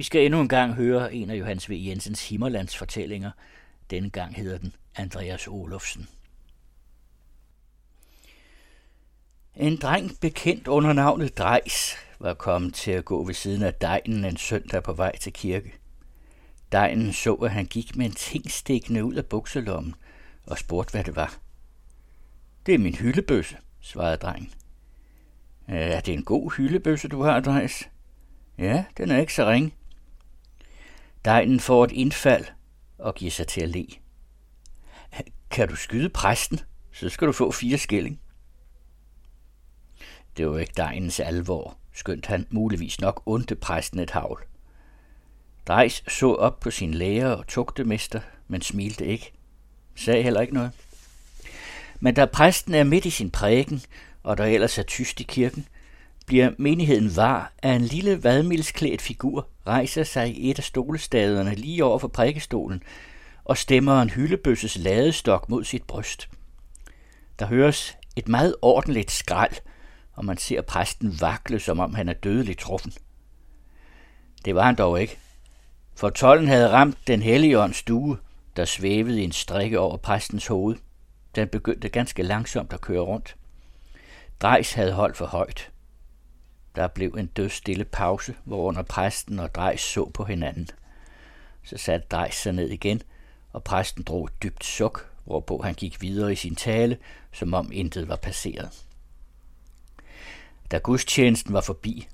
Vi skal endnu en gang høre en af Johannes V. Jensens Himmerlands fortællinger. Denne gang hedder den Andreas Olofsen. En dreng bekendt under navnet Drejs var kommet til at gå ved siden af dejen en søndag på vej til kirke. Dejen så, at han gik med en ting stikkende ud af bukselommen og spurgte, hvad det var. Det er min hyldebøsse, svarede drengen. Er det en god hyldebøsse, du har, Drejs? Ja, den er ikke så ring. Degnen får et indfald og giver sig til at le. Kan du skyde præsten, så skal du få fire skilling. Det var ikke degnens alvor, skønt han muligvis nok undte præsten et havl. Drejs så op på sin læger og tugtemester, men smilte ikke. Sagde heller ikke noget. Men da præsten er midt i sin prægen, og der ellers er tyst i kirken, bliver menigheden var, at en lille vadmilsklædt figur rejser sig i et af stolestaderne lige over for prædikestolen og stemmer en hyldebøsses ladestok mod sit bryst. Der høres et meget ordentligt skrald, og man ser præsten vakle, som om han er dødeligt truffen. Det var han dog ikke, for tollen havde ramt den hellige ånds stue, der svævede i en strikke over præstens hoved. Den begyndte ganske langsomt at køre rundt. Drejs havde holdt for højt. Der blev en dødstille pause, hvor under præsten og Drejs så på hinanden. Så satte Drejs sig ned igen, og præsten drog et dybt suk, hvorpå han gik videre i sin tale, som om intet var passeret. Da gudstjenesten var forbi,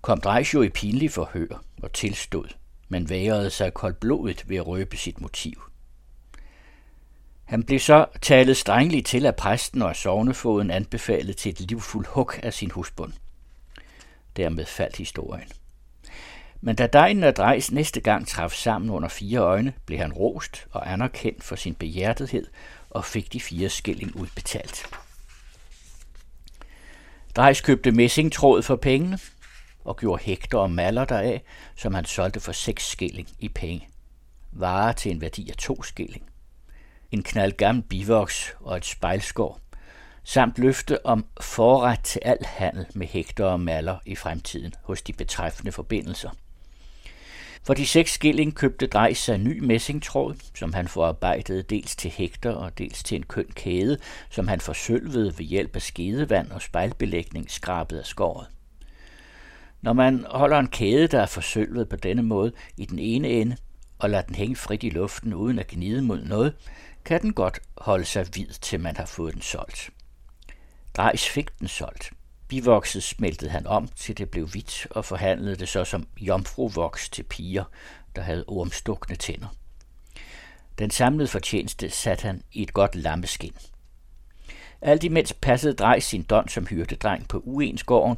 kom Drejs jo i pinlig forhør og tilstod, men værede sig koldblodet ved at røbe sit motiv. Han blev så talet strengligt til af præsten og sovnefoden anbefalet til et livfuldt hug af sin husbund. Dermed faldt historien. Men da Dejen og Drejs næste gang traf sammen under fire øjne, blev han rost og anerkendt for sin behjertethed og fik de fire skilling udbetalt. Drejs købte messingtråd for pengene og gjorde hægter og maller deraf, som han solgte for seks skilling i penge. Varer til en værdi af to skilling. En knald gammel bivoks og et spejlskår samt løfte om forret til al handel med hægter og maller i fremtiden hos de betræffende forbindelser. For de seks skilling købte Drejs sig ny messingtråd, som han forarbejdede dels til hægter og dels til en køn kæde, som han forsølvede ved hjælp af skedevand og spejlbelægning skrabet af skåret. Når man holder en kæde, der er forsølvet på denne måde i den ene ende, og lader den hænge frit i luften uden at gnide mod noget, kan den godt holde sig hvid, til man har fået den solgt. Grejs fik den solgt. Bivokset smeltede han om, til det blev hvidt, og forhandlede det så som jomfruvoks til piger, der havde ormstukne tænder. Den samlede fortjeneste satte han i et godt lammeskin. Alt imens passede Drej sin don som hyrdedreng på Uensgården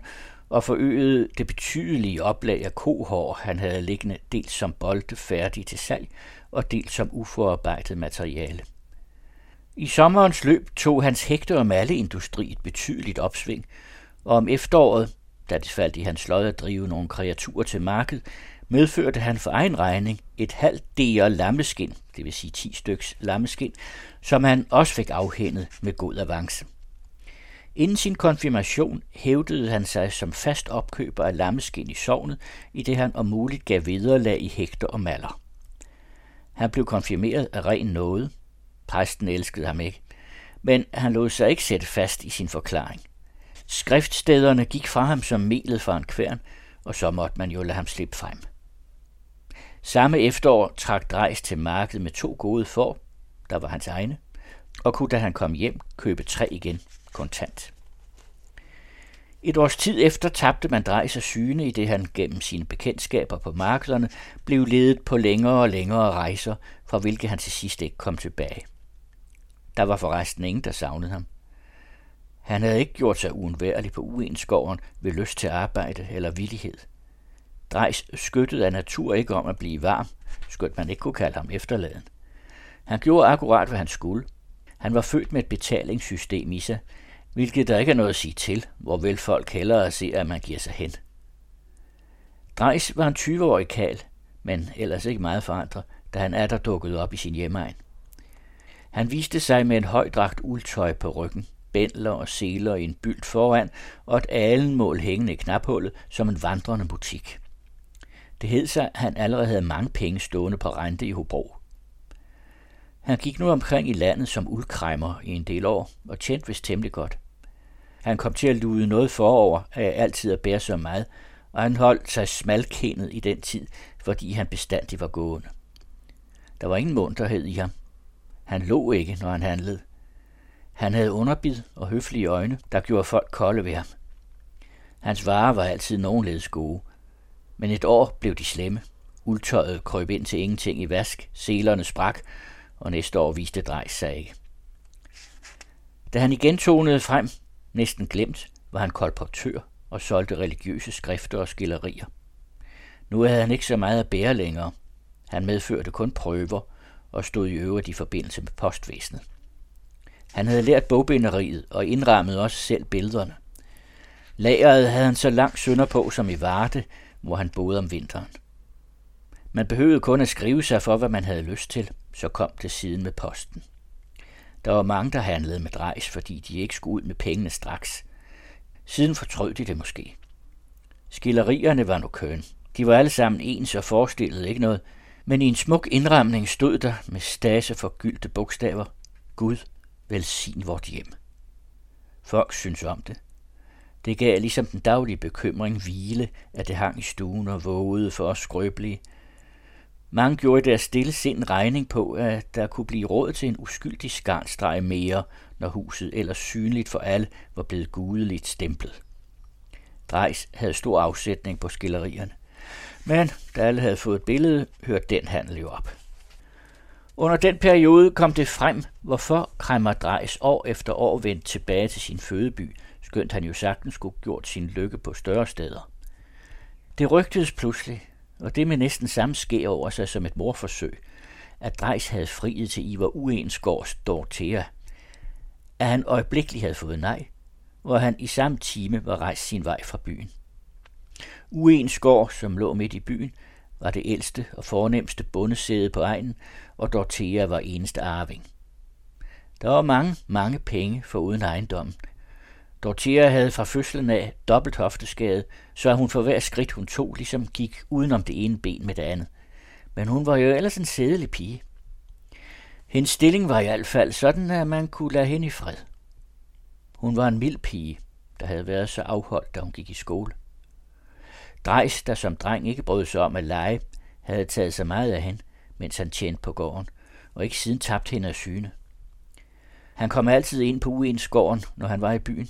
og forøgede det betydelige oplag af kohår, han havde liggende dels som bolde færdige til salg og dels som uforarbejdet materiale. I sommerens løb tog hans hægte- og malleindustri et betydeligt opsving, og om efteråret, da det faldt i hans lod at drive nogle kreaturer til marked, medførte han for egen regning et halvt dere lammeskin, det vil sige 10 styks lammeskin, som han også fik afhændet med god avance. Inden sin konfirmation hævdede han sig som fast opkøber af lammeskin i sovnet, i det han om muligt gav vederlag i hægter og maller. Han blev konfirmeret af ren nåde, Præsten elskede ham ikke, men han lod sig ikke sætte fast i sin forklaring. Skriftstederne gik fra ham som melet fra en kværn, og så måtte man jo lade ham slippe frem. Samme efterår trak Drejs til markedet med to gode får, der var hans egne, og kunne da han kom hjem købe tre igen kontant. Et års tid efter tabte man Drejs af syne, i det han gennem sine bekendtskaber på markederne blev ledet på længere og længere rejser, fra hvilke han til sidst ikke kom tilbage. Der var forresten ingen, der savnede ham. Han havde ikke gjort sig uundværlig på uenskoven ved lyst til arbejde eller villighed. Drejs skyttede af natur ikke om at blive varm, skønt man ikke kunne kalde ham efterladen. Han gjorde akkurat, hvad han skulle. Han var født med et betalingssystem i sig, hvilket der ikke er noget at sige til, hvor vel folk hellere ser, at man giver sig hen. Drejs var en 20-årig kal, men ellers ikke meget forandret, da han er der dukket op i sin hjemmeegn. Han viste sig med en højdragt uldtøj på ryggen, bændler og seler i en bylt foran og et alenmål hængende i knaphullet som en vandrende butik. Det hed sig, at han allerede havde mange penge stående på rente i Hobro. Han gik nu omkring i landet som uldkræmmer i en del år, og tjente vist temmelig godt. Han kom til at lude noget forover af altid at bære så meget, og han holdt sig smalkendet i den tid, fordi han bestandig var gående. Der var ingen munterhed i ham. Han lå ikke, når han handlede. Han havde underbid og høflige øjne, der gjorde folk kolde ved ham. Hans varer var altid nogenledes gode, men et år blev de slemme. Uldtøjet krøb ind til ingenting i vask, selerne sprak, og næste år viste Drejs sig ikke. Da han igen tonede frem, næsten glemt, var han kolportør og solgte religiøse skrifter og skillerier. Nu havde han ikke så meget at bære længere. Han medførte kun prøver og stod i øvrigt i forbindelse med postvæsenet. Han havde lært bogbinderiet og indrammede også selv billederne. Lageret havde han så langt sønder på som i Varde, hvor han boede om vinteren. Man behøvede kun at skrive sig for, hvad man havde lyst til, så kom det siden med posten. Der var mange, der handlede med drejs, fordi de ikke skulle ud med pengene straks. Siden fortrød de det måske. Skillerierne var nu køn. De var alle sammen ens og forestillede ikke noget, men i en smuk indramning stod der med stase for gyldte bogstaver, Gud, velsign vort hjem. Folk synes om det. Det gav ligesom den daglige bekymring hvile, at det hang i stuen og vågede for os skrøbelige. Mange gjorde deres stille sind regning på, at der kunne blive råd til en uskyldig skarnstreg mere, når huset ellers synligt for alle var blevet gudeligt stemplet. Drejs havde stor afsætning på skillerierne. Men da alle havde fået et billede, hørte den handel jo op. Under den periode kom det frem, hvorfor Kremmer Drejs år efter år vendte tilbage til sin fødeby, skønt han jo sagtens skulle gjort sin lykke på større steder. Det rygtedes pludselig, og det med næsten samme sker over sig som et morforsøg, at Drejs havde friet til Ivar Uensgaards Dortea, at han øjeblikkeligt havde fået nej, hvor han i samme time var rejst sin vej fra byen. Uensgård, som lå midt i byen, var det ældste og fornemmeste bondesæde på egnen, og Dorthea var eneste arving. Der var mange, mange penge for uden ejendommen. Dorthea havde fra fødslen af dobbelt hofteskade, så hun for hver skridt hun tog, ligesom gik udenom det ene ben med det andet. Men hun var jo ellers en sædelig pige. Hendes stilling var i hvert fald sådan, at man kunne lade hende i fred. Hun var en mild pige, der havde været så afholdt, da hun gik i skole. Drejs, der som dreng ikke brød sig om at lege, havde taget sig meget af hende, mens han tjente på gården, og ikke siden tabt hende af syne. Han kom altid ind på Uensgården, når han var i byen.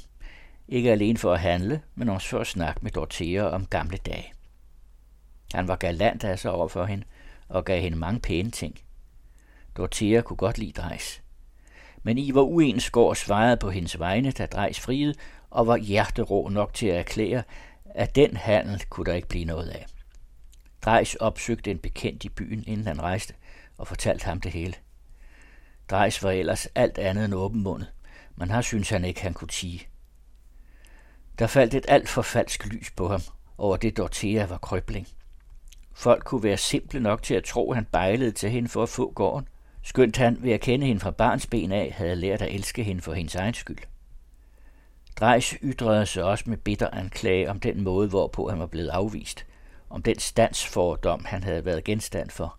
Ikke alene for at handle, men også for at snakke med Dorthea om gamle dage. Han var galant af sig over for hende, og gav hende mange pæne ting. Dorthea kunne godt lide Drejs. Men I var Uensgård svarede på hendes vegne, da Drejs friede, og var hjerterå nok til at erklære, at den handel kunne der ikke blive noget af. Drejs opsøgte en bekendt i byen, inden han rejste, og fortalte ham det hele. Drejs var ellers alt andet end åbenmundet, men har synes han ikke, han kunne tige. Der faldt et alt for falsk lys på ham, over det Dorthea var krøbling. Folk kunne være simple nok til at tro, at han bejlede til hende for at få gården, skønt han ved at kende hende fra barns ben af havde lært at elske hende for hendes egen skyld. Drejs ytrede sig også med bitter anklage om den måde, hvorpå han var blevet afvist, om den standsfordom, han havde været genstand for.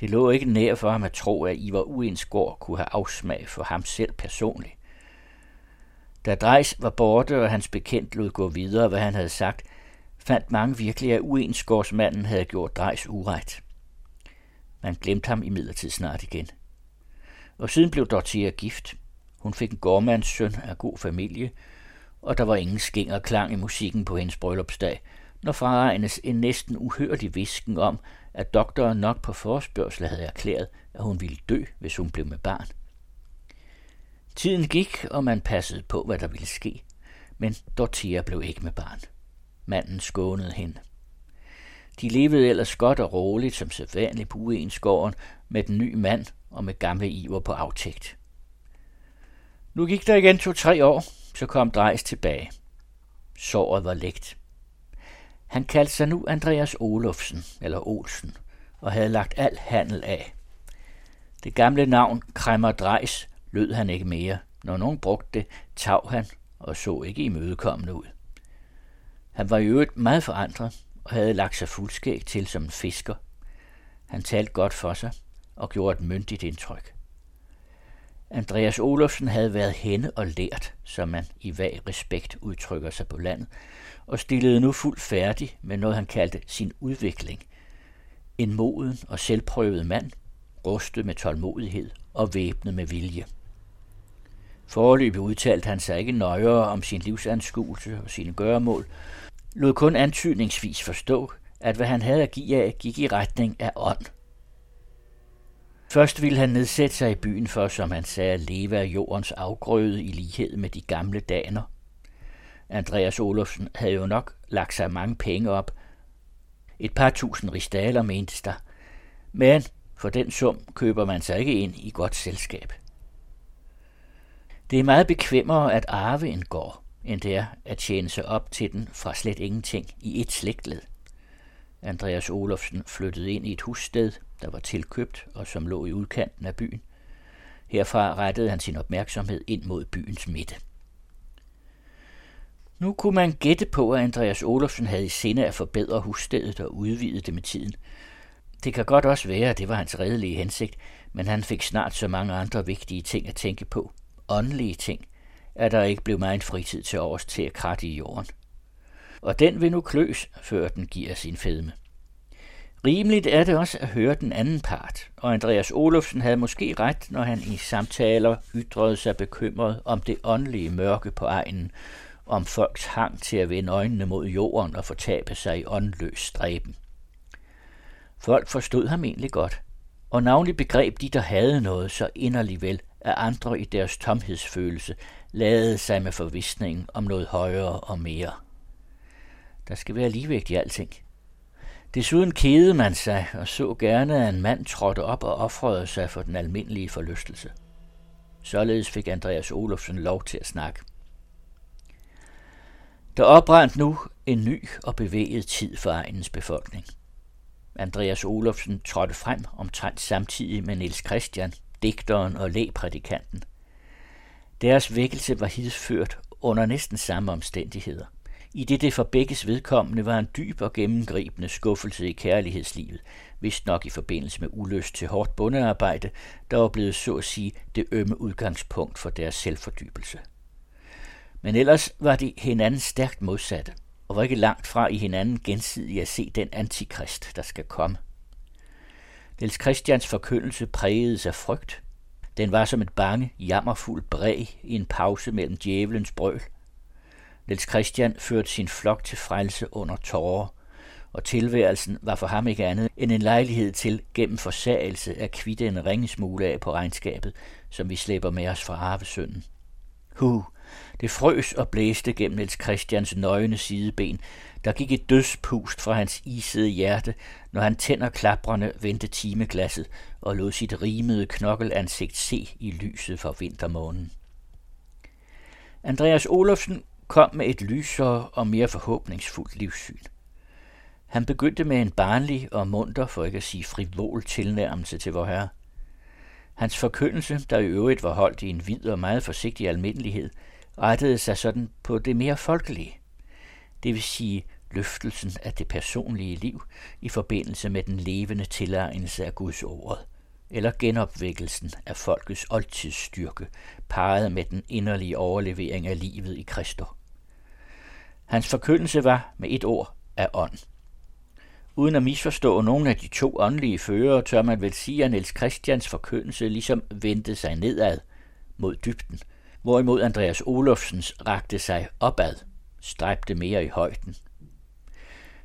Det lå ikke nær for ham at tro, at Ivar Uensgård kunne have afsmag for ham selv personligt. Da Drejs var borte, og hans bekendt lod gå videre, hvad han havde sagt, fandt mange virkelig, at Uensgårdsmanden havde gjort Drejs uret. Man glemte ham imidlertid snart igen. Og siden blev Dorthea gift. Hun fik en gårdmands søn af god familie, og der var ingen skinger og klang i musikken på hendes bryllupsdag, når fraregnes en næsten uhørlig visken om, at doktoren nok på forspørgsel havde erklæret, at hun ville dø, hvis hun blev med barn. Tiden gik, og man passede på, hvad der ville ske, men Dorthea blev ikke med barn. Manden skånede hende. De levede ellers godt og roligt som sædvanligt på uensgården med den nye mand og med gamle Iver på aftægt. Nu gik der igen to-tre år, så kom Drejs tilbage. Såret var lægt. Han kaldte sig nu Andreas Olofsen, eller Olsen, og havde lagt al handel af. Det gamle navn Kremmer Drejs lød han ikke mere. Når nogen brugte det, tav han og så ikke imødekommende ud. Han var i øvrigt meget forandret, og havde lagt sig fuldskæg til som en fisker. Han talte godt for sig og gjorde et myndigt indtryk. Andreas Olofsen havde været henne og lært, som man i vag respekt udtrykker sig på landet, og stillede nu fuldt færdig med noget, han kaldte sin udvikling. En moden og selvprøvet mand, rustet med tålmodighed og væbnet med vilje. Forløbig udtalte han sig ikke nøjere om sin livsanskuelse og sine gøremål, lod kun antydningsvis forstå, at hvad han havde at give af, gik i retning af ånd. Først ville han nedsætte sig i byen for, som han sagde, at leve af jordens afgrøde i lighed med de gamle daner. Andreas Olofsen havde jo nok lagt sig mange penge op. Et par tusind ristaler mentes der. Men for den sum køber man sig ikke ind i godt selskab. Det er meget bekvemmere at arve en gård, end det er at tjene sig op til den fra slet ingenting i et slægtled. Andreas Olofsen flyttede ind i et hussted, der var tilkøbt og som lå i udkanten af byen. Herfra rettede han sin opmærksomhed ind mod byens midte. Nu kunne man gætte på, at Andreas Olofsen havde i sinde at forbedre husstedet og udvide det med tiden. Det kan godt også være, at det var hans redelige hensigt, men han fik snart så mange andre vigtige ting at tænke på. Åndelige ting, at der ikke blev meget fritid til overs til at kratte i jorden. Og den vil nu kløs, før den giver sin fedme. Rimeligt er det også at høre den anden part, og Andreas Olofsen havde måske ret, når han i samtaler ytrede sig bekymret om det åndelige mørke på egnen, om folks hang til at vende øjnene mod jorden og fortabe sig i åndløs stræben. Folk forstod ham egentlig godt, og navnlig begreb de, der havde noget så inderlig vel, at andre i deres tomhedsfølelse lavede sig med forvisningen om noget højere og mere. Der skal være ligevægt i alting. Desuden kedede man sig og så gerne, at en mand trådte op og offrede sig for den almindelige forlystelse. Således fik Andreas Olofsen lov til at snakke. Der oprandt nu en ny og bevæget tid for egens befolkning. Andreas Olofsen trådte frem omtrent samtidig med Niels Christian, digteren og lægprædikanten. Deres vækkelse var hidført under næsten samme omstændigheder. I det det for begges vedkommende var en dyb og gennemgribende skuffelse i kærlighedslivet, vist nok i forbindelse med ulyst til hårdt bundearbejde, der var blevet så at sige det ømme udgangspunkt for deres selvfordybelse. Men ellers var de hinanden stærkt modsatte, og var ikke langt fra i hinanden gensidigt at se den antikrist, der skal komme. Niels Christians forkyndelse prægedes af frygt. Den var som et bange, jammerfuld bræg i en pause mellem djævelens brøl. Niels Christian førte sin flok til frelse under tårer, og tilværelsen var for ham ikke andet end en lejlighed til gennem forsagelse at kvitte en ringesmule af på regnskabet, som vi slæber med os fra arvesynden. Hu, det frøs og blæste gennem Niels Christians nøgne sideben. Der gik et dødspust fra hans isede hjerte, når han tænder klaprende vendte timeglasset og lod sit rimede knokkelansigt se i lyset for vintermånen. Andreas Olofsen kom med et lysere og mere forhåbningsfuldt livssyn. Han begyndte med en barnlig og munter, for ikke at sige frivol tilnærmelse til vor herre. Hans forkyndelse, der i øvrigt var holdt i en vid og meget forsigtig almindelighed, rettede sig sådan på det mere folkelige, det vil sige løftelsen af det personlige liv i forbindelse med den levende tilegnelse af Guds ord, eller genopvækkelsen af folkets oldtidsstyrke, parret med den inderlige overlevering af livet i Kristus. Hans forkyndelse var med et ord af ånd. Uden at misforstå nogen af de to åndelige fører, tør man vel sige, at Niels Christians forkyndelse ligesom vendte sig nedad mod dybden, hvorimod Andreas Olofsens rakte sig opad, stræbte mere i højden.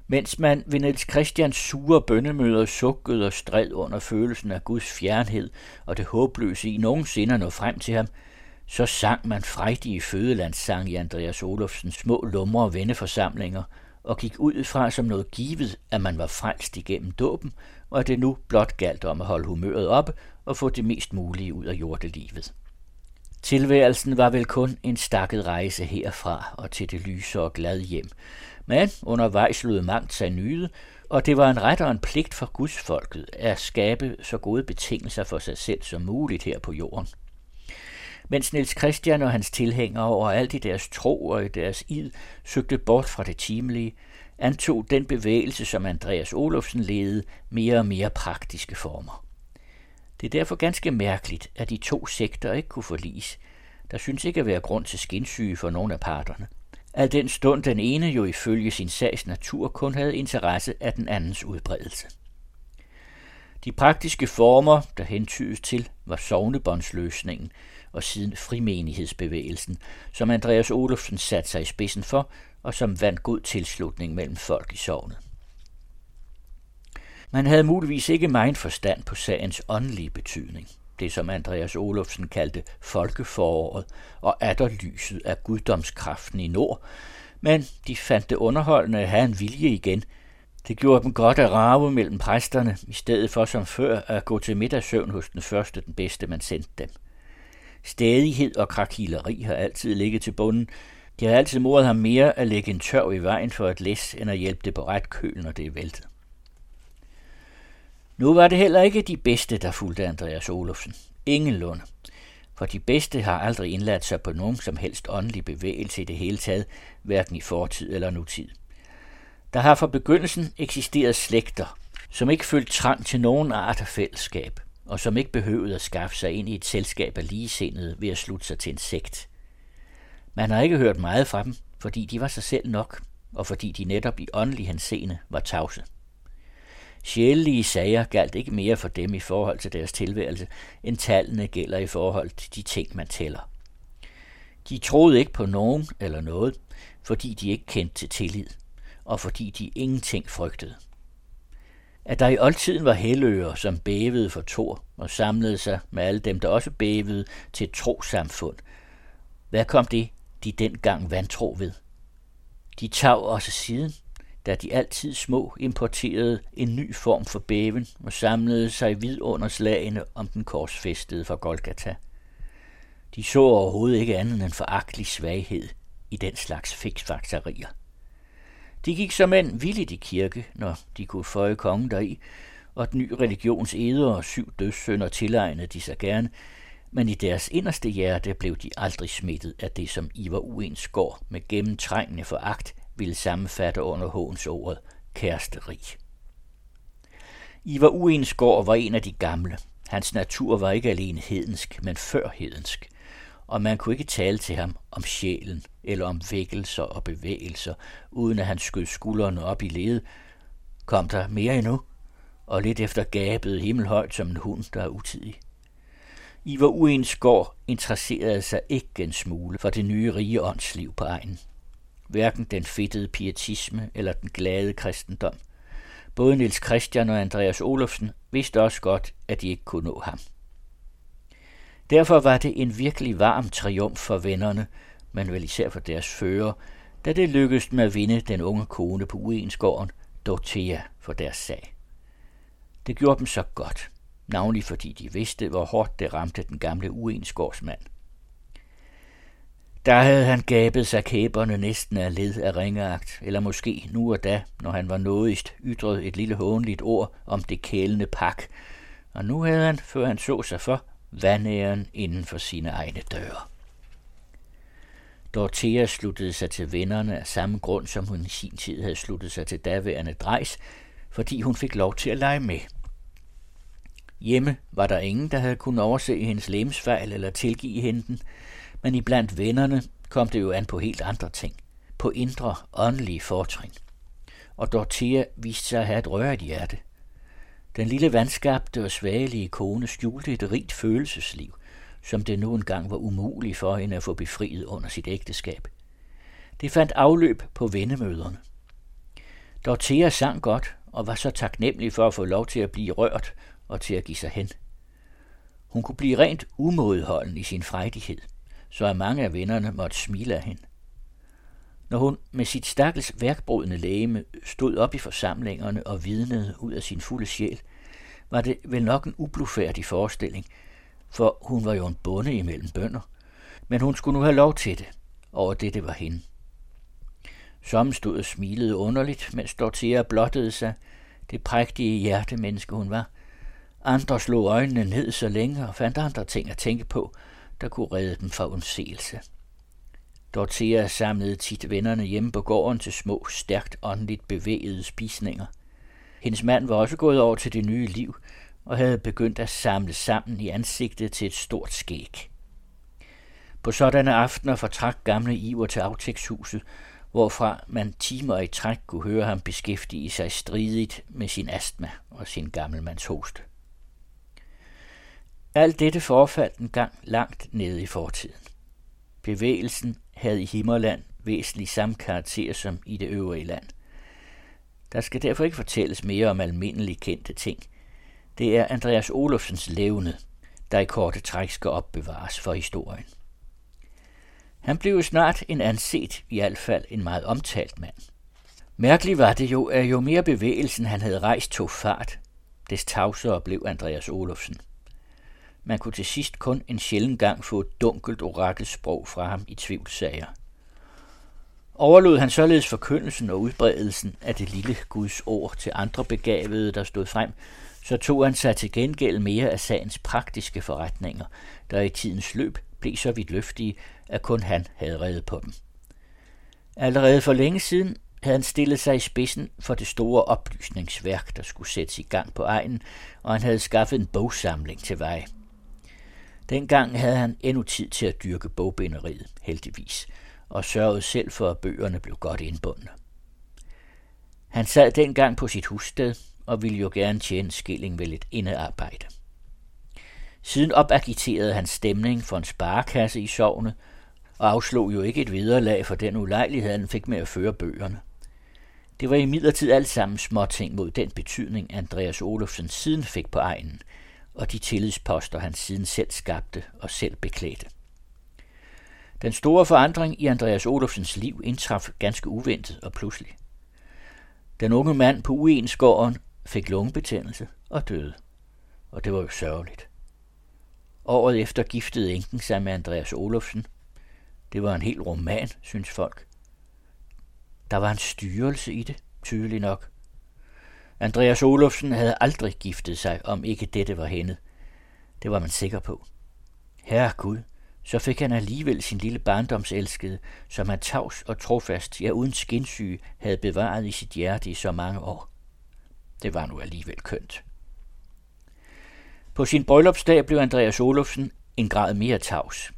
Mens man ved Niels Christians sure bøndemøder sukkede og stred under følelsen af Guds fjernhed og det håbløse i nogensinde at nå frem til ham, så sang man frejdige fødelandssang i Andreas Olofsens små lumre og venneforsamlinger, og gik ud fra som noget givet, at man var frelst igennem dåben, og at det nu blot galt om at holde humøret op og få det mest mulige ud af jordelivet. Tilværelsen var vel kun en stakket rejse herfra og til det lyse og glad hjem, men undervejs lød mangt sig nyde, og det var en ret og en pligt for gudsfolket at skabe så gode betingelser for sig selv som muligt her på jorden. Mens Niels Christian og hans tilhængere overalt i deres tro og i deres id søgte bort fra det timelige, antog den bevægelse, som Andreas Olofsen ledede, mere og mere praktiske former. Det er derfor ganske mærkeligt, at de to sektorer ikke kunne forlis. Der synes ikke at være grund til skinsyge for nogen af parterne. Al den stund den ene jo ifølge sin sags natur kun havde interesse af den andens udbredelse. De praktiske former, der hentydes til, var sovnebåndsløsningen og siden frimenighedsbevægelsen, som Andreas Olofsen satte sig i spidsen for, og som vandt god tilslutning mellem folk i sovnet. Man havde muligvis ikke meget forstand på sagens åndelige betydning, det som Andreas Olofsen kaldte folkeforåret og atterlyset af guddomskraften i nord, men de fandt det underholdende at have en vilje igen. Det gjorde dem godt at rave mellem præsterne, i stedet for som før at gå til middagssøvn hos den første, den bedste, man sendte dem. Stadighed og krakileri har altid ligget til bunden. Det har altid moret ham mere at lægge en tørv i vejen for et læs, end at hjælpe det på ret køl, når det er væltet. Nu var det heller ikke de bedste, der fulgte Andreas Olofsen. Ingenlunde. For de bedste har aldrig indladt sig på nogen som helst åndelig bevægelse i det hele taget, hverken i fortid eller nutid. Der har fra begyndelsen eksisteret slægter, som ikke følte trang til nogen art af fællesskab, og som ikke behøvede at skaffe sig ind i et selskab af ligesindede ved at slutte sig til en sekt. Man har ikke hørt meget fra dem, fordi de var sig selv nok, og fordi de netop i åndelig henseende var tavse. Sjælelige sager galt ikke mere for dem i forhold til deres tilværelse, end tallene gælder i forhold til de ting, man tæller. De troede ikke på nogen eller noget, fordi de ikke kendte til tillid, og fordi de ingenting frygtede. At der i oldtiden var heløer, som bævede for Thor og samlede sig med alle dem, der også bævede til et trosamfund. Hvad kom det, de dengang vantro ved? De tag også siden da de altid små importerede en ny form for bæven og samlede sig vidunderslagene om den korsfæstede fra Golgata. De så overhovedet ikke andet end foragtelig svaghed i den slags fiksfakserier. De gik som mænd villigt i kirke, når de kunne føje kongen deri, og den ny religions eder og syv dødssønder tilegnede de sig gerne, men i deres inderste hjerte blev de aldrig smittet af det, som Ivar Uens går med gennemtrængende foragt ville sammenfatte under håns ordet kæresteri. Ivar Uensgaard var en af de gamle. Hans natur var ikke alene hedensk, men førhedensk. Og man kunne ikke tale til ham om sjælen eller om vækkelser og bevægelser, uden at han skød skuldrene op i led. Kom der mere endnu? Og lidt efter gabede himmelhøjt som en hund, der er utidig. Ivar Uensgaard interesserede sig ikke en smule for det nye rige åndsliv på egen hverken den fedtede pietisme eller den glade kristendom. Både Niels Christian og Andreas Olofsen vidste også godt, at de ikke kunne nå ham. Derfor var det en virkelig varm triumf for vennerne, men vel især for deres fører, da det lykkedes med at vinde den unge kone på Uensgården, Dorothea, for deres sag. Det gjorde dem så godt, navnlig fordi de vidste, hvor hårdt det ramte den gamle Uensgårdsmand. Der havde han gabet sig kæberne næsten af led af ringeagt, eller måske nu og da, når han var nådigst, ytrede et lille hånligt ord om det kælende pak. Og nu havde han, før han så sig for, vandæren inden for sine egne døre. Dorothea sluttede sig til vennerne af samme grund, som hun i sin tid havde sluttet sig til daværende drejs, fordi hun fik lov til at lege med. Hjemme var der ingen, der havde kunnet overse hendes lemsfejl eller tilgive hende den, men iblandt vennerne kom det jo an på helt andre ting. På indre, åndelige fortrin. Og Dorthea viste sig at have et rørt hjerte. Den lille vandskabte og svagelige kone skjulte et rigt følelsesliv, som det nu engang var umuligt for hende at få befriet under sit ægteskab. Det fandt afløb på vennemøderne. Dorthea sang godt og var så taknemmelig for at få lov til at blive rørt og til at give sig hen. Hun kunne blive rent umådeholden i sin frejdighed så at mange af vennerne måtte smile af hende. Når hun med sit stakkels værkbrudende lægeme stod op i forsamlingerne og vidnede ud af sin fulde sjæl, var det vel nok en ublufærdig forestilling, for hun var jo en bonde imellem bønder, men hun skulle nu have lov til det, over det det var hende. Som stod og smilede underligt, mens Dorthea blottede sig, det prægtige hjertemenneske hun var. Andre slog øjnene ned så længe og fandt andre ting at tænke på, der kunne redde dem fra undseelse. Dorothea samlede tit vennerne hjemme på gården til små, stærkt åndeligt bevægede spisninger. Hendes mand var også gået over til det nye liv og havde begyndt at samle sammen i ansigtet til et stort skæg. På sådanne aftener fortrak gamle Iver til aftægtshuset, hvorfra man timer i træk kunne høre ham beskæftige sig stridigt med sin astma og sin gammelmands host. Alt dette forfaldt en gang langt nede i fortiden. Bevægelsen havde i Himmerland væsentlig samme karakter som i det øvrige land. Der skal derfor ikke fortælles mere om almindelige kendte ting. Det er Andreas Olofsens levende, der i korte træk skal opbevares for historien. Han blev snart en anset, i hvert fald en meget omtalt mand. Mærkeligt var det jo, at jo mere bevægelsen han havde rejst tog fart, des tavsere blev Andreas Olofsen. Man kunne til sidst kun en sjælden gang få et dunkelt orakelsprog fra ham i tvivlsager. Overlod han således forkyndelsen og udbredelsen af det lille Guds ord til andre begavede, der stod frem, så tog han sig til gengæld mere af sagens praktiske forretninger, der i tidens løb blev så vidt løftige, at kun han havde reddet på dem. Allerede for længe siden havde han stillet sig i spidsen for det store oplysningsværk, der skulle sættes i gang på egen, og han havde skaffet en bogsamling til vej. Dengang havde han endnu tid til at dyrke bogbinderiet, heldigvis, og sørgede selv for, at bøgerne blev godt indbundne. Han sad dengang på sit hussted og ville jo gerne tjene skilling ved lidt indearbejde. Siden opagiterede han stemning for en sparekasse i sovne, og afslog jo ikke et vederlag for den ulejlighed, han fik med at føre bøgerne. Det var i alt sammen småting mod den betydning, Andreas Olofsen siden fik på egnen, og de tillidsposter, han siden selv skabte og selv beklædte. Den store forandring i Andreas Olofsens liv indtraf ganske uventet og pludselig. Den unge mand på Uensgården fik lungebetændelse og døde, og det var jo sørgeligt. Året efter giftede enken sig med Andreas Olofsen. Det var en helt roman, synes folk. Der var en styrelse i det, tydelig nok. Andreas Olofsen havde aldrig giftet sig, om ikke dette var hende. Det var man sikker på. Herre Gud, så fik han alligevel sin lille barndomselskede, som han tavs og trofast, ja uden skinsyge, havde bevaret i sit hjerte i så mange år. Det var nu alligevel kønt. På sin bryllupsdag blev Andreas Olofsen en grad mere tavs.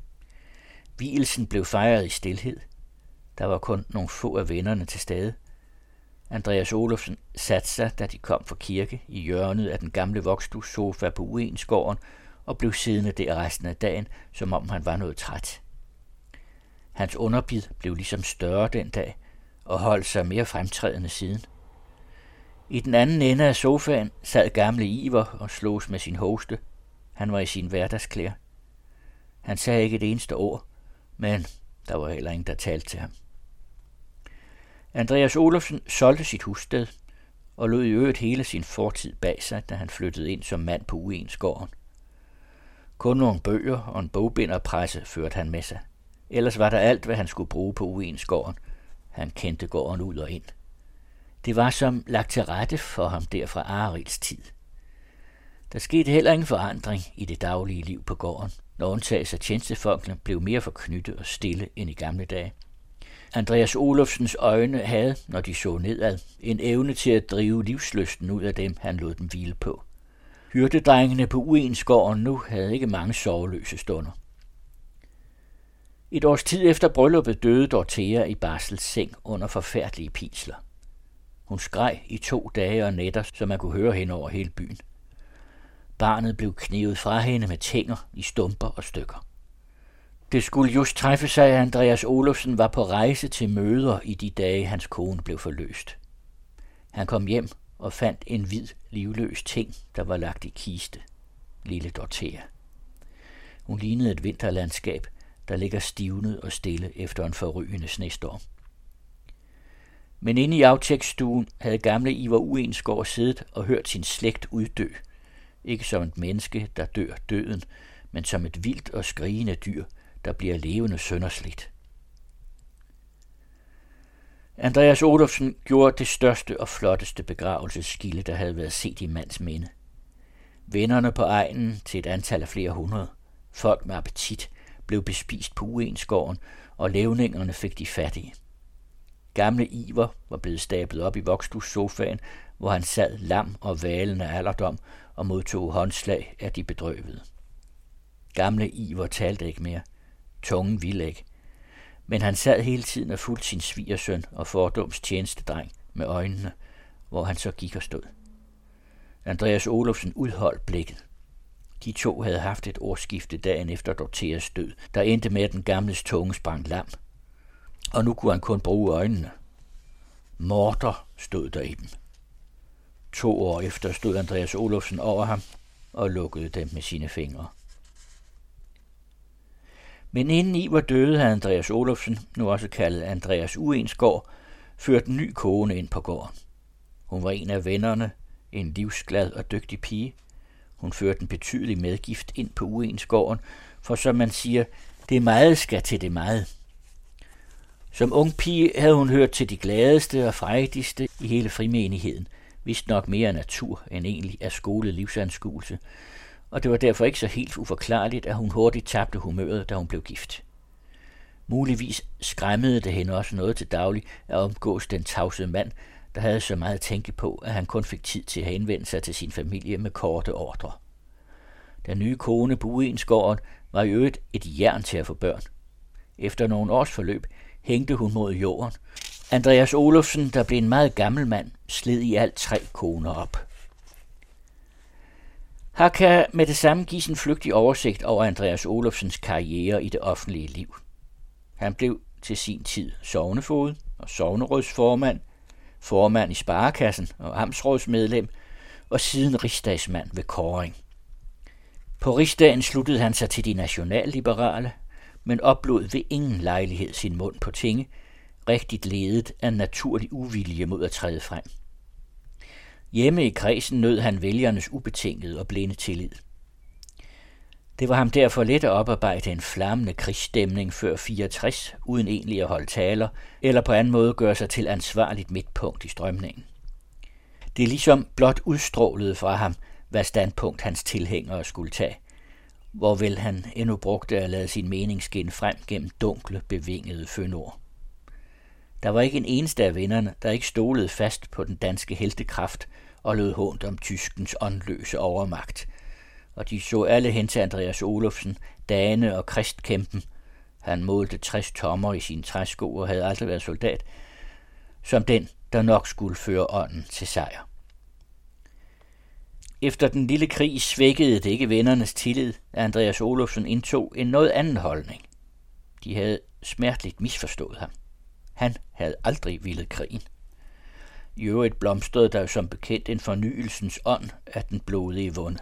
Vielsen blev fejret i stilhed. Der var kun nogle få af vennerne til stede. Andreas Olofsen satte sig, da de kom fra kirke, i hjørnet af den gamle sofa på Uensgården og blev siddende der resten af dagen, som om han var noget træt. Hans underbid blev ligesom større den dag og holdt sig mere fremtrædende siden. I den anden ende af sofaen sad gamle Iver og slås med sin hoste. Han var i sin hverdagsklæder. Han sagde ikke et eneste ord, men der var heller ingen, der talte til ham. Andreas Olofsen solgte sit hussted og lod i øvrigt hele sin fortid bag sig, da han flyttede ind som mand på Uensgården. Kun nogle bøger og en bogbinderpresse førte han med sig. Ellers var der alt, hvad han skulle bruge på Uensgården. Han kendte gården ud og ind. Det var som lagt til rette for ham der fra Arils tid. Der skete heller ingen forandring i det daglige liv på gården, når undtagelse af tjenestefolkene blev mere forknyttet og stille end i gamle dage. Andreas Olofsens øjne havde, når de så nedad, en evne til at drive livsløsten ud af dem, han lod dem hvile på. Hyrdedrengene på Uensgården nu havde ikke mange soveløse stunder. Et års tid efter brylluppet døde Dorthea i Barsels seng under forfærdelige pisler. Hun skreg i to dage og nætter, så man kunne høre hende over hele byen. Barnet blev knivet fra hende med tænger i stumper og stykker. Det skulle just træffe sig, at Andreas Olofsen var på rejse til møder i de dage, hans kone blev forløst. Han kom hjem og fandt en hvid, livløs ting, der var lagt i kiste. Lille Dorthea. Hun lignede et vinterlandskab, der ligger stivnet og stille efter en forrygende snestorm. Men inde i aftægtsstuen havde gamle Ivar Uensgaard siddet og hørt sin slægt uddø. Ikke som et menneske, der dør døden, men som et vildt og skrigende dyr, der bliver levende sønderslidt. Andreas Olofsen gjorde det største og flotteste begravelsesskilde, der havde været set i mands minde. Vennerne på egnen til et antal af flere hundrede, folk med appetit, blev bespist på Uensgården, og levningerne fik de fattige. Gamle Iver var blevet stablet op i sofaen, hvor han sad lam og valende alderdom og modtog håndslag af de bedrøvede. Gamle Iver talte ikke mere. Tungen ville. Men han sad hele tiden og fulgte sin svigersøn og fordoms tjenestedreng med øjnene, hvor han så gik og stod. Andreas Olofsen udholdt blikket. De to havde haft et årsskifte dagen efter Dorteas død, der endte med, at den gamles tunge sprang lam. Og nu kunne han kun bruge øjnene. Morter stod der i dem. To år efter stod Andreas Olofsen over ham og lukkede dem med sine fingre. Men inden I var døde, havde Andreas Olofsen, nu også kaldet Andreas Uensgaard, ført en ny kone ind på gården. Hun var en af vennerne, en livsglad og dygtig pige. Hun førte en betydelig medgift ind på Uensgården, for som man siger, det meget skal til det meget. Som ung pige havde hun hørt til de gladeste og frejdigste i hele frimenigheden, vist nok mere natur end egentlig af skolet livsanskuelse, og det var derfor ikke så helt uforklarligt, at hun hurtigt tabte humøret, da hun blev gift. Muligvis skræmmede det hende også noget til daglig at omgås den tavse mand, der havde så meget at tænke på, at han kun fik tid til at henvende sig til sin familie med korte ordre. Den nye kone på var i øvrigt et jern til at få børn. Efter nogle års forløb hængte hun mod jorden. Andreas Olofsen, der blev en meget gammel mand, sled i alt tre koner op. Her kan med det samme gives en flygtig oversigt over Andreas Olofsens karriere i det offentlige liv. Han blev til sin tid sovnefod og sovnerådsformand, formand i Sparekassen og amtsrådsmedlem, og siden rigsdagsmand ved Koring. På rigsdagen sluttede han sig til de nationalliberale, men oplod ved ingen lejlighed sin mund på tinge, rigtigt ledet af naturlig uvilje mod at træde frem. Hjemme i kredsen nød han vælgernes ubetingede og blinde tillid. Det var ham derfor let at oparbejde en flammende krigsstemning før 64, uden egentlig at holde taler, eller på anden måde gøre sig til ansvarligt midtpunkt i strømningen. Det er ligesom blot udstrålede fra ham, hvad standpunkt hans tilhængere skulle tage, hvor vel han endnu brugte at lade sin mening skinne frem gennem dunkle, bevingede fønord. Der var ikke en eneste af vennerne, der ikke stolede fast på den danske heltekraft og lød hånd om tyskens åndløse overmagt. Og de så alle hen til Andreas Olofsen, Dane og Kristkæmpen. Han målte 60 tommer i sine træsko og havde aldrig været soldat, som den, der nok skulle føre ånden til sejr. Efter den lille krig svækkede det ikke vennernes tillid, at Andreas Olofsen indtog en noget anden holdning. De havde smerteligt misforstået ham. Han havde aldrig ville krigen. I øvrigt blomstrede der som bekendt en fornyelsens ånd af den blodige vund.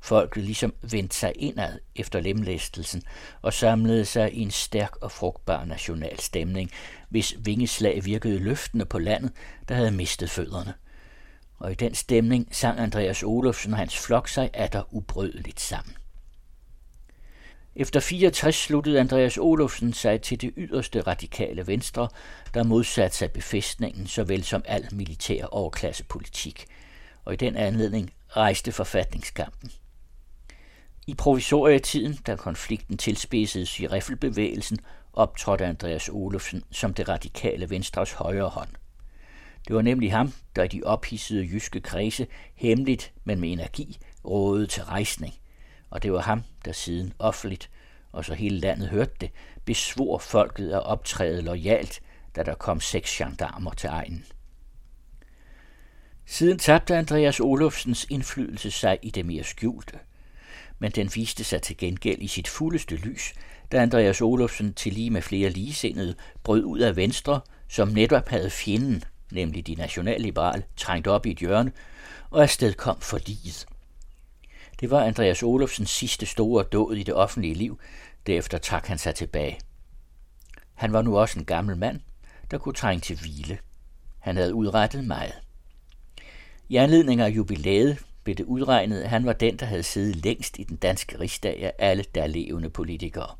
Folket ligesom vendte sig indad efter lemlæstelsen og samlede sig i en stærk og frugtbar national stemning, hvis vingeslag virkede løftende på landet, der havde mistet fødderne. Og i den stemning sang Andreas Olofsen og hans flok sig der ubrødeligt sammen. Efter 64 sluttede Andreas Olofsen sig til det yderste radikale venstre, der modsatte sig befæstningen såvel som al militær overklassepolitik, og i den anledning rejste forfatningskampen. I provisorietiden, da konflikten tilspidsedes i riffelbevægelsen, optrådte Andreas Olofsen som det radikale venstres højre hånd. Det var nemlig ham, der i de ophidsede jyske kredse hemmeligt, men med energi, rådede til rejsning og det var ham, der siden offentligt, og så hele landet hørte det, besvor folket at optræde lojalt, da der kom seks gendarmer til egnen. Siden tabte Andreas Olofsens indflydelse sig i det mere skjulte, men den viste sig til gengæld i sit fuldeste lys, da Andreas Olofsen til lige med flere ligesindede brød ud af Venstre, som netop havde fjenden, nemlig de nationalliberale, trængt op i et hjørne, og afsted kom forliget. Det var Andreas Olofsens sidste store dåd i det offentlige liv. Derefter trak han sig tilbage. Han var nu også en gammel mand, der kunne trænge til hvile. Han havde udrettet meget. I anledning af jubilæet blev det udregnet, at han var den, der havde siddet længst i den danske rigsdag af alle der levende politikere.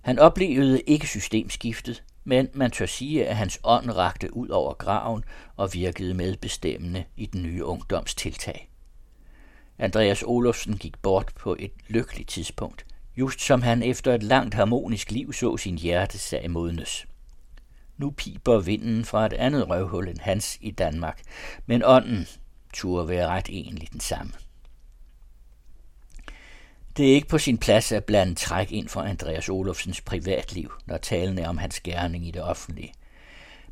Han oplevede ikke systemskiftet, men man tør sige, at hans ånd rakte ud over graven og virkede medbestemmende i den nye ungdomstiltag. Andreas Olofsen gik bort på et lykkeligt tidspunkt, just som han efter et langt harmonisk liv så sin hjertesag modnes. Nu piber vinden fra et andet røvhul end hans i Danmark, men ånden turde være ret egentlig den samme. Det er ikke på sin plads at blande træk ind for Andreas Olofsens privatliv, når talen er om hans gerning i det offentlige.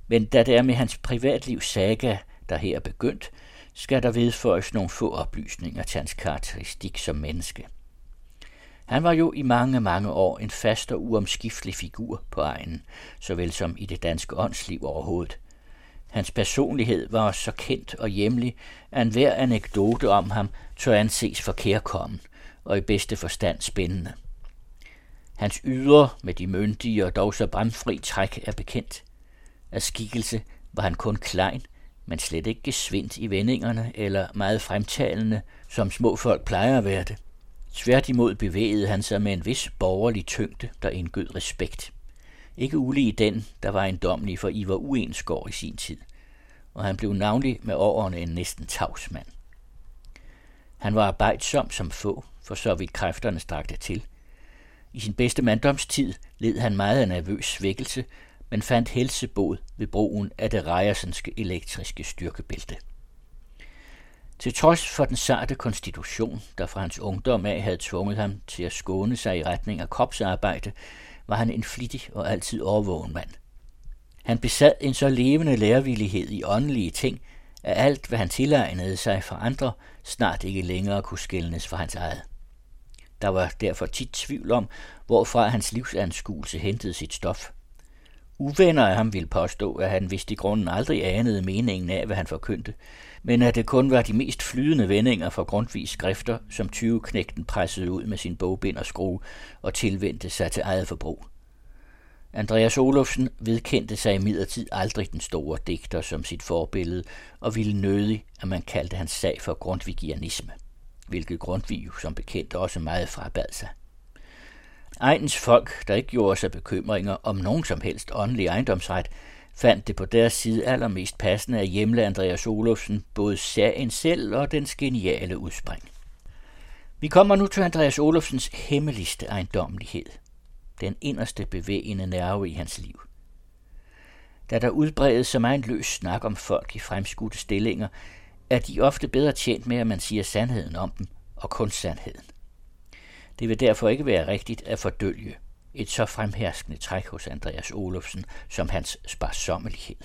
Men da det er med hans privatliv saga, der her er begyndt, skal der vedføjes nogle få oplysninger til hans karakteristik som menneske. Han var jo i mange, mange år en fast og uomskiftelig figur på egen, såvel som i det danske åndsliv overhovedet. Hans personlighed var så kendt og hjemlig, at enhver anekdote om ham tør anses for kærkommen og i bedste forstand spændende. Hans ydre med de myndige og dog så bramfri træk er bekendt. Af skikkelse var han kun klein, men slet ikke gesvindt i vendingerne eller meget fremtalende, som små folk plejer at være det. Tværtimod bevægede han sig med en vis borgerlig tyngde, der indgød respekt. Ikke ulig den, der var en domlig for Ivar Uensgaard i sin tid, og han blev navnlig med årene en næsten tavs mand. Han var arbejdsom som få, for så vidt kræfterne strakte til. I sin bedste manddomstid led han meget af nervøs svækkelse, men fandt helsebod ved brugen af det rejersenske elektriske styrkebælte. Til trods for den sarte konstitution, der fra hans ungdom af havde tvunget ham til at skåne sig i retning af kropsarbejde, var han en flittig og altid overvågen mand. Han besad en så levende lærevillighed i åndelige ting, at alt, hvad han tilegnede sig fra andre, snart ikke længere kunne skældnes fra hans eget. Der var derfor tit tvivl om, hvorfra hans livsanskuelse hentede sit stof. Uvenner af ham ville påstå, at han vist i grunden aldrig anede meningen af, hvad han forkyndte, men at det kun var de mest flydende vendinger fra grundvis skrifter, som 20-knægten pressede ud med sin bogbind og skrue og tilvendte sig til eget forbrug. Andreas Olofsen vedkendte sig imidlertid aldrig den store digter som sit forbillede, og ville nødig, at man kaldte hans sag for grundvigianisme, hvilket Grundtvig som bekendt også meget frabad sig. Egens folk, der ikke gjorde sig bekymringer om nogen som helst åndelig ejendomsret, fandt det på deres side allermest passende at hjemle Andreas Olofsen både sagen selv og dens geniale udspring. Vi kommer nu til Andreas Olofsens hemmeligste ejendommelighed, den inderste bevægende nerve i hans liv. Da der udbredes så meget løs snak om folk i fremskudte stillinger, er de ofte bedre tjent med, at man siger sandheden om dem, og kun sandheden. Det vil derfor ikke være rigtigt at fordølge et så fremherskende træk hos Andreas Olofsen som hans sparsommelighed.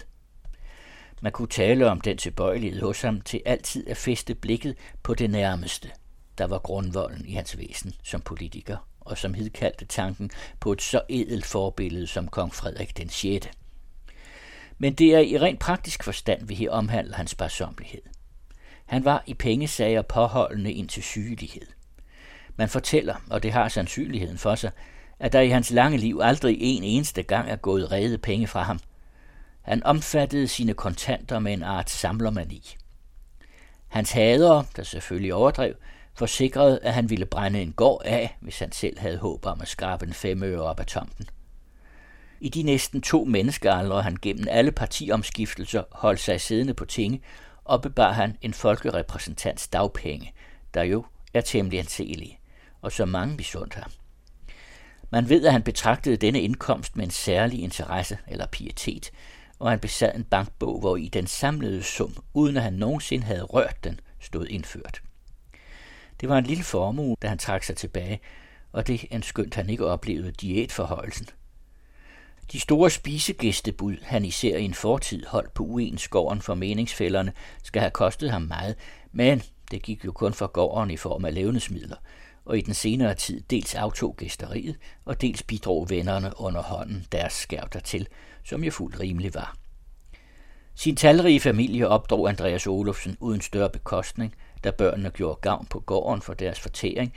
Man kunne tale om den tilbøjelighed hos ham til altid at feste blikket på det nærmeste, der var grundvolden i hans væsen som politiker, og som hedkaldte tanken på et så edelt forbillede som kong Frederik den 6. Men det er i rent praktisk forstand, vi her omhandler hans sparsommelighed. Han var i pengesager påholdende indtil sygelighed. Man fortæller, og det har sandsynligheden for sig, at der i hans lange liv aldrig en eneste gang er gået rede penge fra ham. Han omfattede sine kontanter med en art samlermani. Hans hader, der selvfølgelig overdrev, forsikrede, at han ville brænde en gård af, hvis han selv havde håb om at skrabe en femøre op af tomten. I de næsten to menneskealdre han gennem alle partiomskiftelser holdt sig siddende på tinge, opbebar han en folkerepræsentants dagpenge, der jo er temmelig anselige, og så mange misundt ham. Man ved, at han betragtede denne indkomst med en særlig interesse eller pietet, og han besad en bankbog, hvor i den samlede sum, uden at han nogensinde havde rørt den, stod indført. Det var en lille formue, da han trak sig tilbage, og det anskyndt han ikke oplevede diætforhøjelsen. De store spisegæstebud, han især i en fortid holdt på uenskåren for meningsfælderne, skal have kostet ham meget, men det gik jo kun for gården i form af levnedsmidler, og i den senere tid dels aftog gæsteriet, og dels bidrog vennerne under hånden deres skærv til, som jo fuldt rimelig var. Sin talrige familie opdrog Andreas Olofsen uden større bekostning, da børnene gjorde gavn på gården for deres fortæring.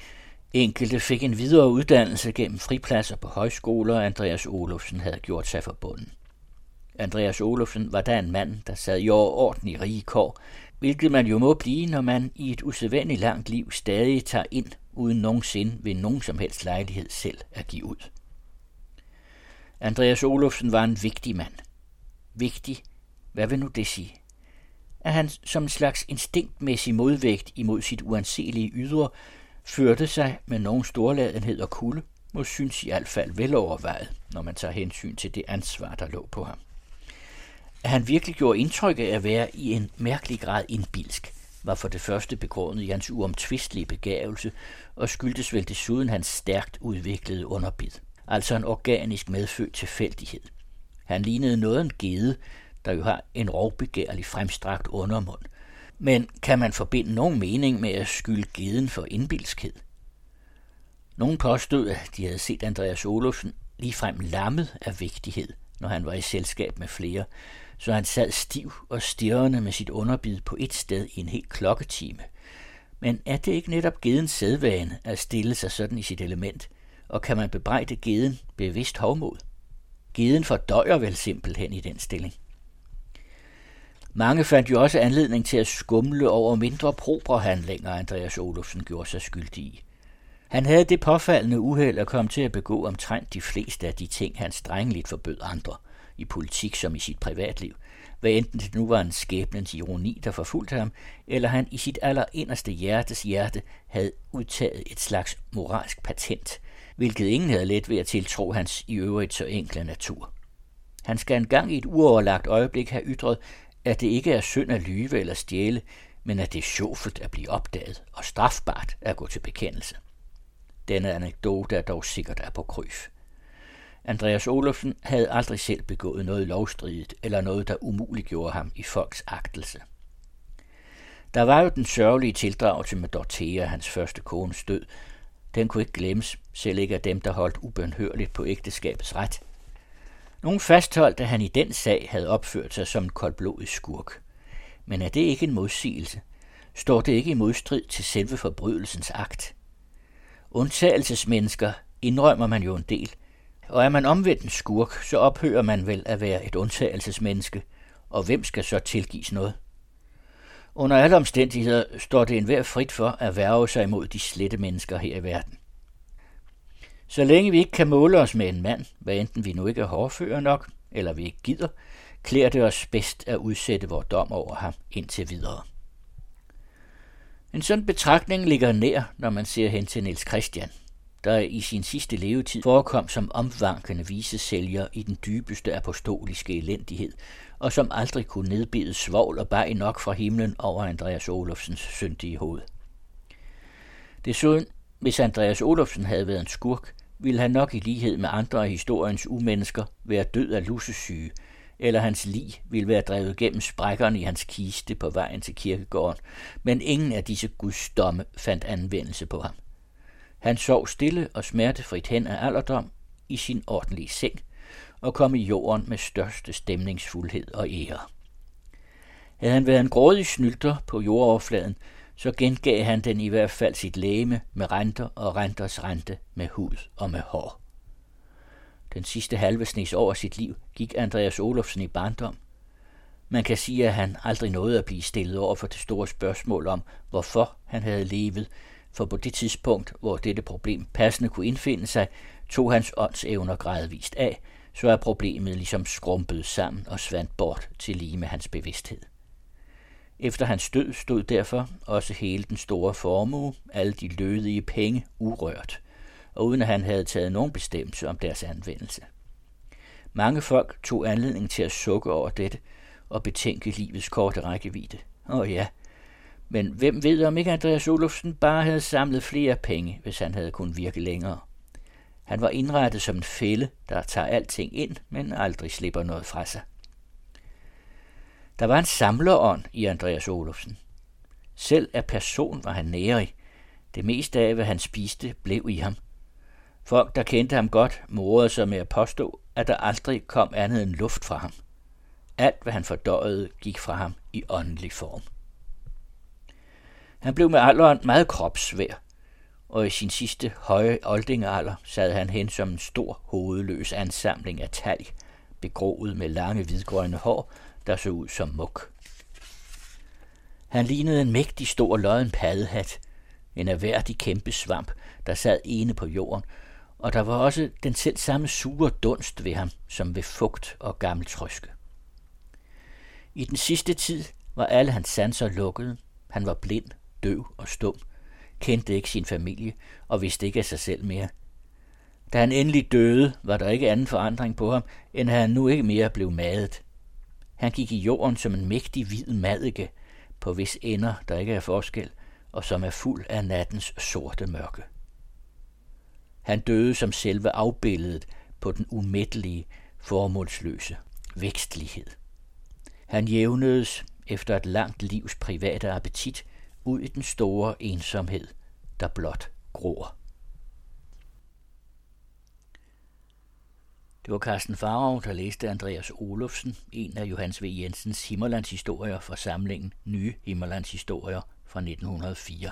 Enkelte fik en videre uddannelse gennem fripladser på højskoler, og Andreas Olofsen havde gjort sig forbunden. Andreas Olofsen var da en mand, der sad i orden i rige kår, hvilket man jo må blive, når man i et usædvanligt langt liv stadig tager ind, uden nogensinde ved nogen som helst lejlighed selv at give ud. Andreas Olofsen var en vigtig mand. Vigtig, hvad vil nu det sige? At han som en slags instinktmæssig modvægt imod sit uanselige ydre, førte sig med nogen storladenhed og kulde, må synes i hvert fald velovervejet, når man tager hensyn til det ansvar, der lå på ham. At han virkelig gjorde indtryk af at være i en mærkelig grad indbilsk, var for det første begrundet i hans uomtvistelige begævelse og skyldtes vel desuden hans stærkt udviklede underbid, altså en organisk medfødt tilfældighed. Han lignede noget en gede, der jo har en rovbegærlig fremstrakt undermund. Men kan man forbinde nogen mening med at skylde geden for indbilskhed? Nogen påstod, at de havde set Andreas Olofsen ligefrem lammet af vigtighed, når han var i selskab med flere, så han sad stiv og stirrende med sit underbid på et sted i en hel klokketime. Men er det ikke netop gedens sædvane at stille sig sådan i sit element, og kan man bebrejde geden bevidst hovmod? Geden fordøjer vel simpelthen i den stilling. Mange fandt jo også anledning til at skumle over mindre propre handlinger, Andreas Olofsen gjorde sig skyldig i. Han havde det påfaldende uheld at komme til at begå omtrent de fleste af de ting, han strengeligt forbød andre, i politik som i sit privatliv, hvad enten det nu var en skæbnens ironi, der forfulgte ham, eller han i sit allerinderste hjertes hjerte havde udtaget et slags moralsk patent, hvilket ingen havde let ved at tiltro hans i øvrigt så enkle natur. Han skal engang i et uoverlagt øjeblik have ytret, at det ikke er synd at lyve eller stjæle, men at det er sjovt at blive opdaget og strafbart at gå til bekendelse. Denne anekdote er dog sikkert af på kryf. Andreas Olofsen havde aldrig selv begået noget lovstridigt eller noget, der umuliggjorde ham i folks agtelse. Der var jo den sørgelige tildragelse med Dorthea, hans første kones død. Den kunne ikke glemmes, selv ikke af dem, der holdt ubønhørligt på ægteskabets ret. Nogen fastholdt, at han i den sag havde opført sig som en koldblodig skurk. Men er det ikke en modsigelse? Står det ikke i modstrid til selve forbrydelsens akt? Undtagelsesmennesker indrømmer man jo en del, og er man omvendt en skurk, så ophører man vel at være et undtagelsesmenneske, og hvem skal så tilgives noget? Under alle omstændigheder står det enhver frit for at værve sig imod de slette mennesker her i verden. Så længe vi ikke kan måle os med en mand, hvad enten vi nu ikke er hårdfører nok, eller vi ikke gider, klæder det os bedst at udsætte vores dom over ham indtil videre. En sådan betragtning ligger nær, når man ser hen til Niels Christian, der i sin sidste levetid forekom som omvankende visesælger i den dybeste apostoliske elendighed, og som aldrig kunne nedbide svovl og bag nok fra himlen over Andreas Olofsens syndige hoved. Desuden, hvis Andreas Olofsen havde været en skurk, ville han nok i lighed med andre af historiens umennesker være død af lussesyge, eller hans lig ville være drevet gennem sprækkerne i hans kiste på vejen til kirkegården, men ingen af disse gudsdomme fandt anvendelse på ham. Han sov stille og smertefrit hen af alderdom i sin ordentlige seng og kom i jorden med største stemningsfuldhed og ære. Havde han været en grådig snylter på jordoverfladen, så gengav han den i hvert fald sit læme med renter og renters rente med hud og med hår. Den sidste halve snes over sit liv gik Andreas Olofsen i barndom. Man kan sige, at han aldrig nåede at blive stillet over for det store spørgsmål om, hvorfor han havde levet, for på det tidspunkt, hvor dette problem passende kunne indfinde sig, tog hans åndsevner gradvist af, så er problemet ligesom skrumpet sammen og svandt bort til lige med hans bevidsthed. Efter hans død stod derfor også hele den store formue, alle de lødige penge, urørt, og uden at han havde taget nogen bestemmelse om deres anvendelse. Mange folk tog anledning til at sukke over dette og betænke livets korte rækkevidde. Og ja, men hvem ved, om ikke Andreas Olufsen bare havde samlet flere penge, hvis han havde kunnet virke længere. Han var indrettet som en fælde, der tager alting ind, men aldrig slipper noget fra sig. Der var en samlerånd i Andreas Olufsen. Selv af person var han nærig. Det meste af, hvad han spiste, blev i ham. Folk, der kendte ham godt, morede sig med at påstå, at der aldrig kom andet end luft fra ham. Alt, hvad han fordøjede, gik fra ham i åndelig form. Han blev med alderen meget kropsvær, og i sin sidste høje oldingalder sad han hen som en stor hovedløs ansamling af talg, begroet med lange hvidgrønne hår, der så ud som muk. Han lignede en mægtig stor lodden paddehat, en erhverdig kæmpe svamp, der sad ene på jorden, og der var også den selv samme sure dunst ved ham, som ved fugt og gammel trøske. I den sidste tid var alle hans sanser lukkede. Han var blind, døv og stum, kendte ikke sin familie og vidste ikke af sig selv mere. Da han endelig døde, var der ikke anden forandring på ham, end at han nu ikke mere blev madet. Han gik i jorden som en mægtig hvid madike, på hvis ender der ikke er forskel, og som er fuld af nattens sorte mørke. Han døde som selve afbilledet på den umættelige, formålsløse vækstlighed. Han jævnedes efter et langt livs private appetit ud i den store ensomhed, der blot gror. Det var Carsten Farov, der læste Andreas Olofsen, en af Johannes V. Jensens Himmerlandshistorier fra samlingen Nye Himmerlandshistorier fra 1904.